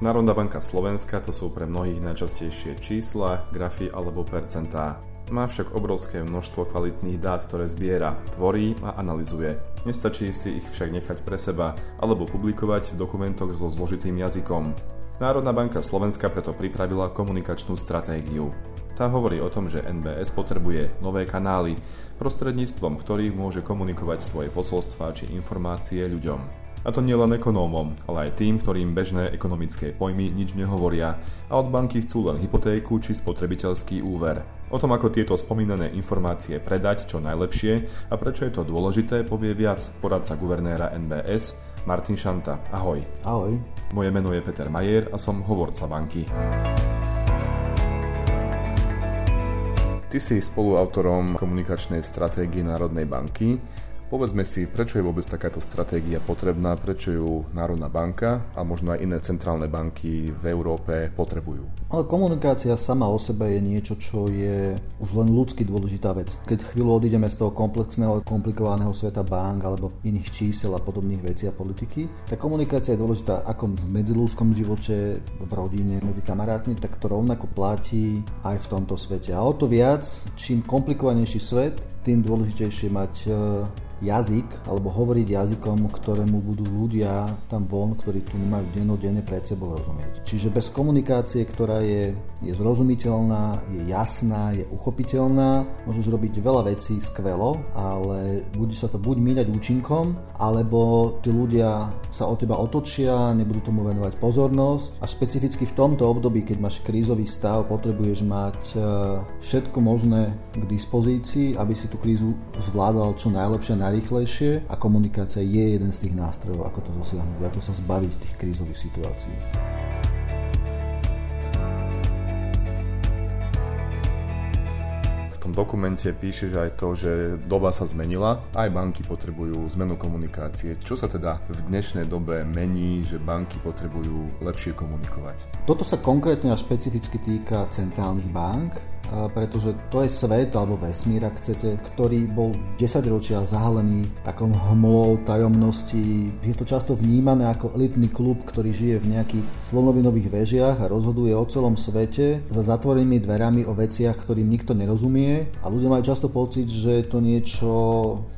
Národná banka Slovenska to sú pre mnohých najčastejšie čísla, grafy alebo percentá. Má však obrovské množstvo kvalitných dát, ktoré zbiera, tvorí a analizuje. Nestačí si ich však nechať pre seba alebo publikovať v dokumentoch so zložitým jazykom. Národná banka Slovenska preto pripravila komunikačnú stratégiu. Tá hovorí o tom, že NBS potrebuje nové kanály, prostredníctvom ktorých môže komunikovať svoje posolstvá či informácie ľuďom. A to nielen ekonómom, ale aj tým, ktorým bežné ekonomické pojmy nič nehovoria a od banky chcú len hypotéku či spotrebiteľský úver. O tom, ako tieto spomínané informácie predať čo najlepšie a prečo je to dôležité, povie viac poradca guvernéra NBS Martin Šanta. Ahoj. Ahoj. Moje meno je Peter Majer a som hovorca banky. Ty si spoluautorom komunikačnej stratégie Národnej banky. Povedzme si, prečo je vôbec takáto stratégia potrebná, prečo ju Národná banka a možno aj iné centrálne banky v Európe potrebujú. Ale komunikácia sama o sebe je niečo, čo je už len ľudsky dôležitá vec. Keď chvíľu odídeme z toho komplexného, komplikovaného sveta bank alebo iných čísel a podobných vecí a politiky, tak komunikácia je dôležitá ako v medzilúdskom živote, v rodine, medzi kamarátmi, tak to rovnako platí aj v tomto svete. A o to viac, čím komplikovanejší svet, tým dôležitejšie mať jazyk alebo hovoriť jazykom, ktorému budú ľudia tam von, ktorí tu nemajú dennodenne pred sebou rozumieť. Čiže bez komunikácie, ktorá je, je zrozumiteľná, je jasná, je uchopiteľná, môžeš robiť veľa vecí skvelo, ale bude sa to buď míňať účinkom, alebo tí ľudia sa od teba otočia, nebudú tomu venovať pozornosť a špecificky v tomto období, keď máš krízový stav, potrebuješ mať e, všetko možné k dispozícii, aby si tú krízu zvládal čo najlepšie, najrychlejšie a komunikácia je jeden z tých nástrojov, ako to dosiahnuť, ako sa zbaviť tých krízových situácií. V tom dokumente píšeš aj to, že doba sa zmenila, aj banky potrebujú zmenu komunikácie. Čo sa teda v dnešnej dobe mení, že banky potrebujú lepšie komunikovať? Toto sa konkrétne a špecificky týka centrálnych bank, pretože to je svet alebo vesmír, ak chcete, ktorý bol 10 ročia zahalený takom hmlou tajomnosti. Je to často vnímané ako elitný klub, ktorý žije v nejakých slonovinových vežiach a rozhoduje o celom svete za zatvorenými dverami o veciach, ktorým nikto nerozumie a ľudia majú často pocit, že je to niečo,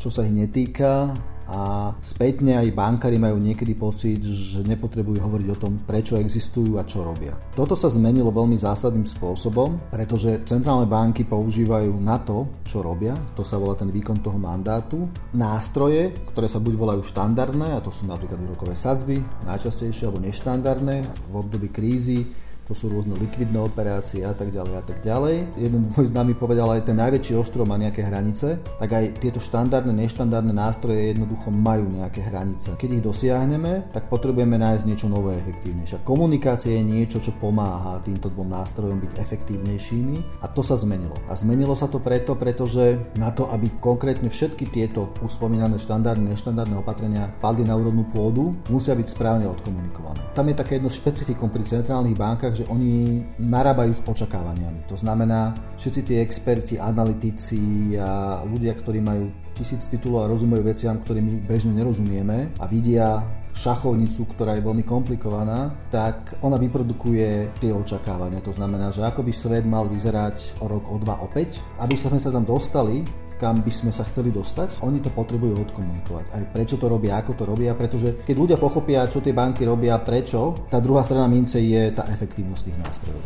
čo sa ich netýka a spätne aj bankári majú niekedy pocit, že nepotrebujú hovoriť o tom, prečo existujú a čo robia. Toto sa zmenilo veľmi zásadným spôsobom, pretože centrálne banky používajú na to, čo robia, to sa volá ten výkon toho mandátu, nástroje, ktoré sa buď volajú štandardné, a to sú napríklad úrokové sadzby, najčastejšie, alebo neštandardné v období krízy, to sú rôzne likvidné operácie a tak ďalej a tak ďalej. Jeden môj známy povedal, aj ten najväčší ostrov má nejaké hranice, tak aj tieto štandardné, neštandardné nástroje jednoducho majú nejaké hranice. Keď ich dosiahneme, tak potrebujeme nájsť niečo nové, efektívnejšie. Komunikácia je niečo, čo pomáha týmto dvom nástrojom byť efektívnejšími a to sa zmenilo. A zmenilo sa to preto, pretože na to, aby konkrétne všetky tieto uspomínané štandardné, neštandardné opatrenia padli na úrodnú pôdu, musia byť správne odkomunikované. Tam je také jedno špecifikum pri centrálnych bankách, že oni narábajú s očakávaniami. To znamená, všetci tí experti, analytici a ľudia, ktorí majú tisíc titulov a rozumejú veciam, ktorým my bežne nerozumieme a vidia šachovnicu, ktorá je veľmi komplikovaná, tak ona vyprodukuje tie očakávania. To znamená, že ako by svet mal vyzerať o rok, o dva, o päť. Aby sme sa tam dostali, kam by sme sa chceli dostať, oni to potrebujú odkomunikovať. Aj prečo to robia, ako to robia, pretože keď ľudia pochopia, čo tie banky robia, prečo, tá druhá strana mince je tá efektívnosť tých nástrojov.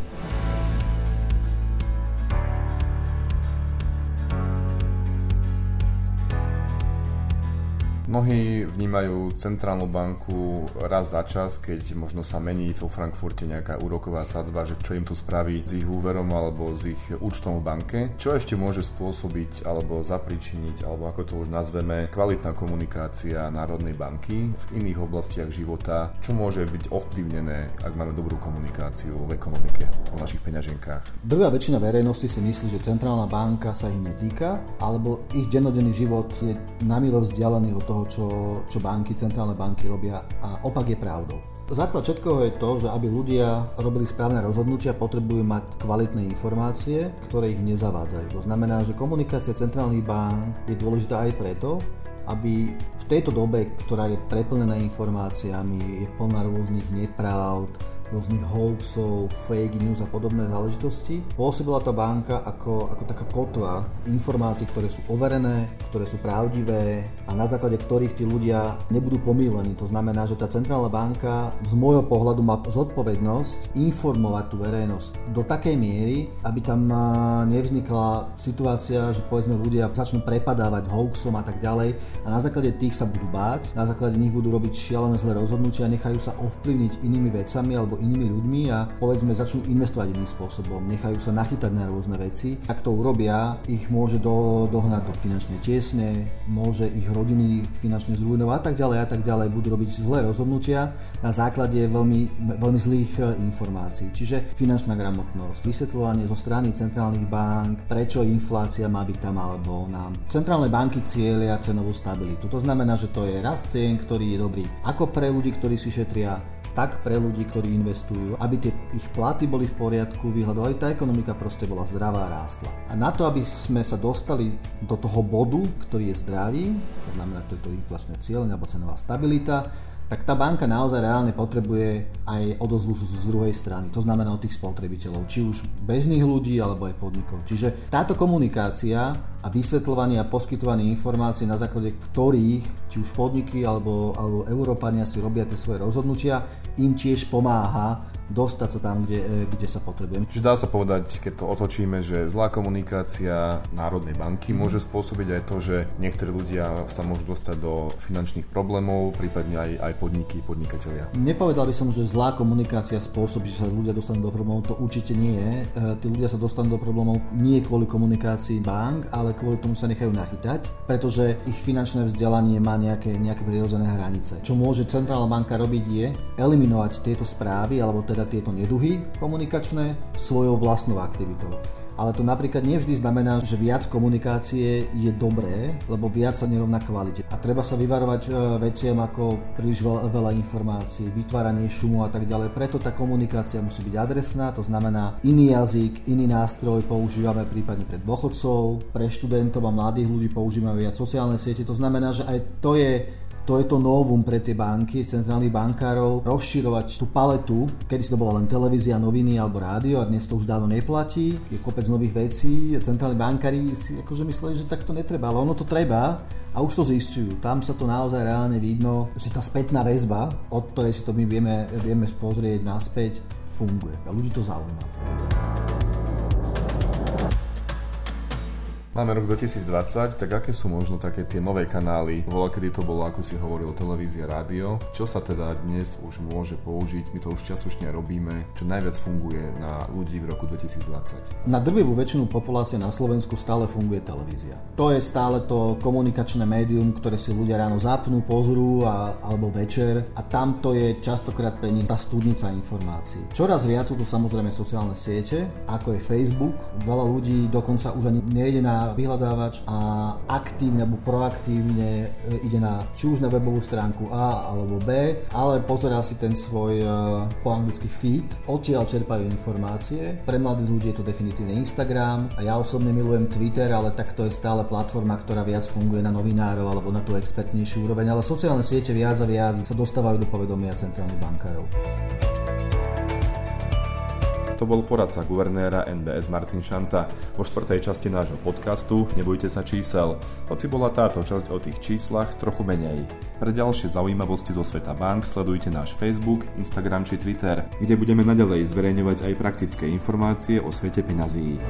Mnohí vnímajú centrálnu banku raz za čas, keď možno sa mení vo Frankfurte nejaká úroková sadzba, že čo im to spraví s ich úverom alebo s ich účtom v banke. Čo ešte môže spôsobiť alebo zapričiniť, alebo ako to už nazveme, kvalitná komunikácia Národnej banky v iných oblastiach života, čo môže byť ovplyvnené, ak máme dobrú komunikáciu v ekonomike, o našich peňaženkách. Druhá väčšina verejnosti si myslí, že centrálna banka sa ich netýka, alebo ich dennodenný život je namilo vzdialený od toho, toho, čo, čo banky, centrálne banky robia a opak je pravdou. Základ všetkoho je to, že aby ľudia robili správne rozhodnutia, potrebujú mať kvalitné informácie, ktoré ich nezavádzajú. To znamená, že komunikácia centrálnych bank je dôležitá aj preto, aby v tejto dobe, ktorá je preplnená informáciami, je plná rôznych nepravd, rôznych hoaxov, fake news a podobné záležitosti. Pôsobila tá banka ako, ako taká kotva informácií, ktoré sú overené, ktoré sú pravdivé a na základe ktorých tí ľudia nebudú pomílení. To znamená, že tá centrálna banka z môjho pohľadu má zodpovednosť informovať tú verejnosť do takej miery, aby tam nevznikla situácia, že povedzme ľudia začnú prepadávať hoaxom a tak ďalej a na základe tých sa budú báť, na základe nich budú robiť šialené zlé rozhodnutia, nechajú sa ovplyvniť inými vecami alebo inými ľuďmi a povedzme začnú investovať iným spôsobom, nechajú sa nachytať na rôzne veci. Ak to urobia, ich môže do, dohnať do finančnej tiesne, môže ich rodiny finančne zrujnovať a tak ďalej a tak ďalej, budú robiť zlé rozhodnutia na základe veľmi, veľmi zlých e, informácií. Čiže finančná gramotnosť, vysvetľovanie zo strany centrálnych bank, prečo inflácia má byť tam alebo nám. Centrálne banky cieľia cenovú stabilitu. To znamená, že to je rast cien, ktorý je dobrý ako pre ľudí, ktorí si šetria, tak pre ľudí, ktorí investujú, aby tie ich platy boli v poriadku, výhľadu, aby tá ekonomika proste bola zdravá a rástla. A na to, aby sme sa dostali do toho bodu, ktorý je zdravý, to znamená, to je to inflačné cieľenie alebo cenová stabilita, tak tá banka naozaj reálne potrebuje aj odozvu z druhej strany. To znamená od tých spotrebiteľov, či už bežných ľudí alebo aj podnikov. Čiže táto komunikácia a vysvetľovanie a poskytovanie informácií, na základe ktorých či už podniky alebo, alebo Európania si robia tie svoje rozhodnutia, im tiež pomáha dostať sa tam, kde, e, kde sa potrebujeme. Čiže dá sa povedať, keď to otočíme, že zlá komunikácia Národnej banky mm. môže spôsobiť aj to, že niektorí ľudia sa môžu dostať do finančných problémov, prípadne aj, aj podniky, podnikatelia. Nepovedal by som, že zlá komunikácia spôsobí, že sa ľudia dostanú do problémov, to určite nie je. E, tí ľudia sa dostanú do problémov nie kvôli komunikácii bank, ale kvôli tomu sa nechajú nachytať, pretože ich finančné vzdelanie má nejaké, nejaké prirodzené hranice. Čo môže centrálna banka robiť je eliminovať tieto správy alebo teda tieto neduhy komunikačné svojou vlastnou aktivitou. Ale to napríklad nevždy znamená, že viac komunikácie je dobré, lebo viac sa nerovná kvalite. A treba sa vyvarovať e, veciam ako príliš veľa informácií, vytváranie šumu a tak ďalej. Preto tá komunikácia musí byť adresná, to znamená iný jazyk, iný nástroj používame prípadne pre dôchodcov, pre študentov a mladých ľudí používame viac sociálne siete. To znamená, že aj to je to je to novum pre tie banky, centrálnych bankárov, rozširovať tú paletu, kedy si to bola len televízia, noviny alebo rádio a dnes to už dávno neplatí, je kopec nových vecí, centrálni bankári si akože mysleli, že tak to netreba, ale ono to treba a už to zistujú. Tam sa to naozaj reálne vidno, že tá spätná väzba, od ktorej si to my vieme, vieme pozrieť naspäť, funguje a ľudí to zaujíma. Máme rok 2020, tak aké sú možno také tie nové kanály? Vola, kedy to bolo, ako si hovoril, televízia, rádio. Čo sa teda dnes už môže použiť? My to už častočne robíme. Čo najviac funguje na ľudí v roku 2020? Na drvivú väčšinu populácie na Slovensku stále funguje televízia. To je stále to komunikačné médium, ktoré si ľudia ráno zapnú, pozrú a, alebo večer a tam to je častokrát pre nich tá studnica informácií. Čoraz viac sú to samozrejme sociálne siete, ako je Facebook. Veľa ľudí dokonca už ani nejde na vyhľadávač a aktívne alebo proaktívne e, ide na či už na webovú stránku A alebo B, ale pozerá si ten svoj e, po anglicky feed, odtiaľ čerpajú informácie. Pre mladých ľudí je to definitívne Instagram a ja osobne milujem Twitter, ale tak to je stále platforma, ktorá viac funguje na novinárov alebo na tú expertnejšiu úroveň, ale sociálne siete viac a viac sa dostávajú do povedomia centrálnych bankárov. To bol poradca guvernéra NBS Martin Šanta. Vo štvrtej časti nášho podcastu Nebojte sa čísel, hoci bola táto časť o tých číslach trochu menej. Pre ďalšie zaujímavosti zo sveta bank sledujte náš Facebook, Instagram či Twitter, kde budeme nadalej zverejňovať aj praktické informácie o svete peňazí.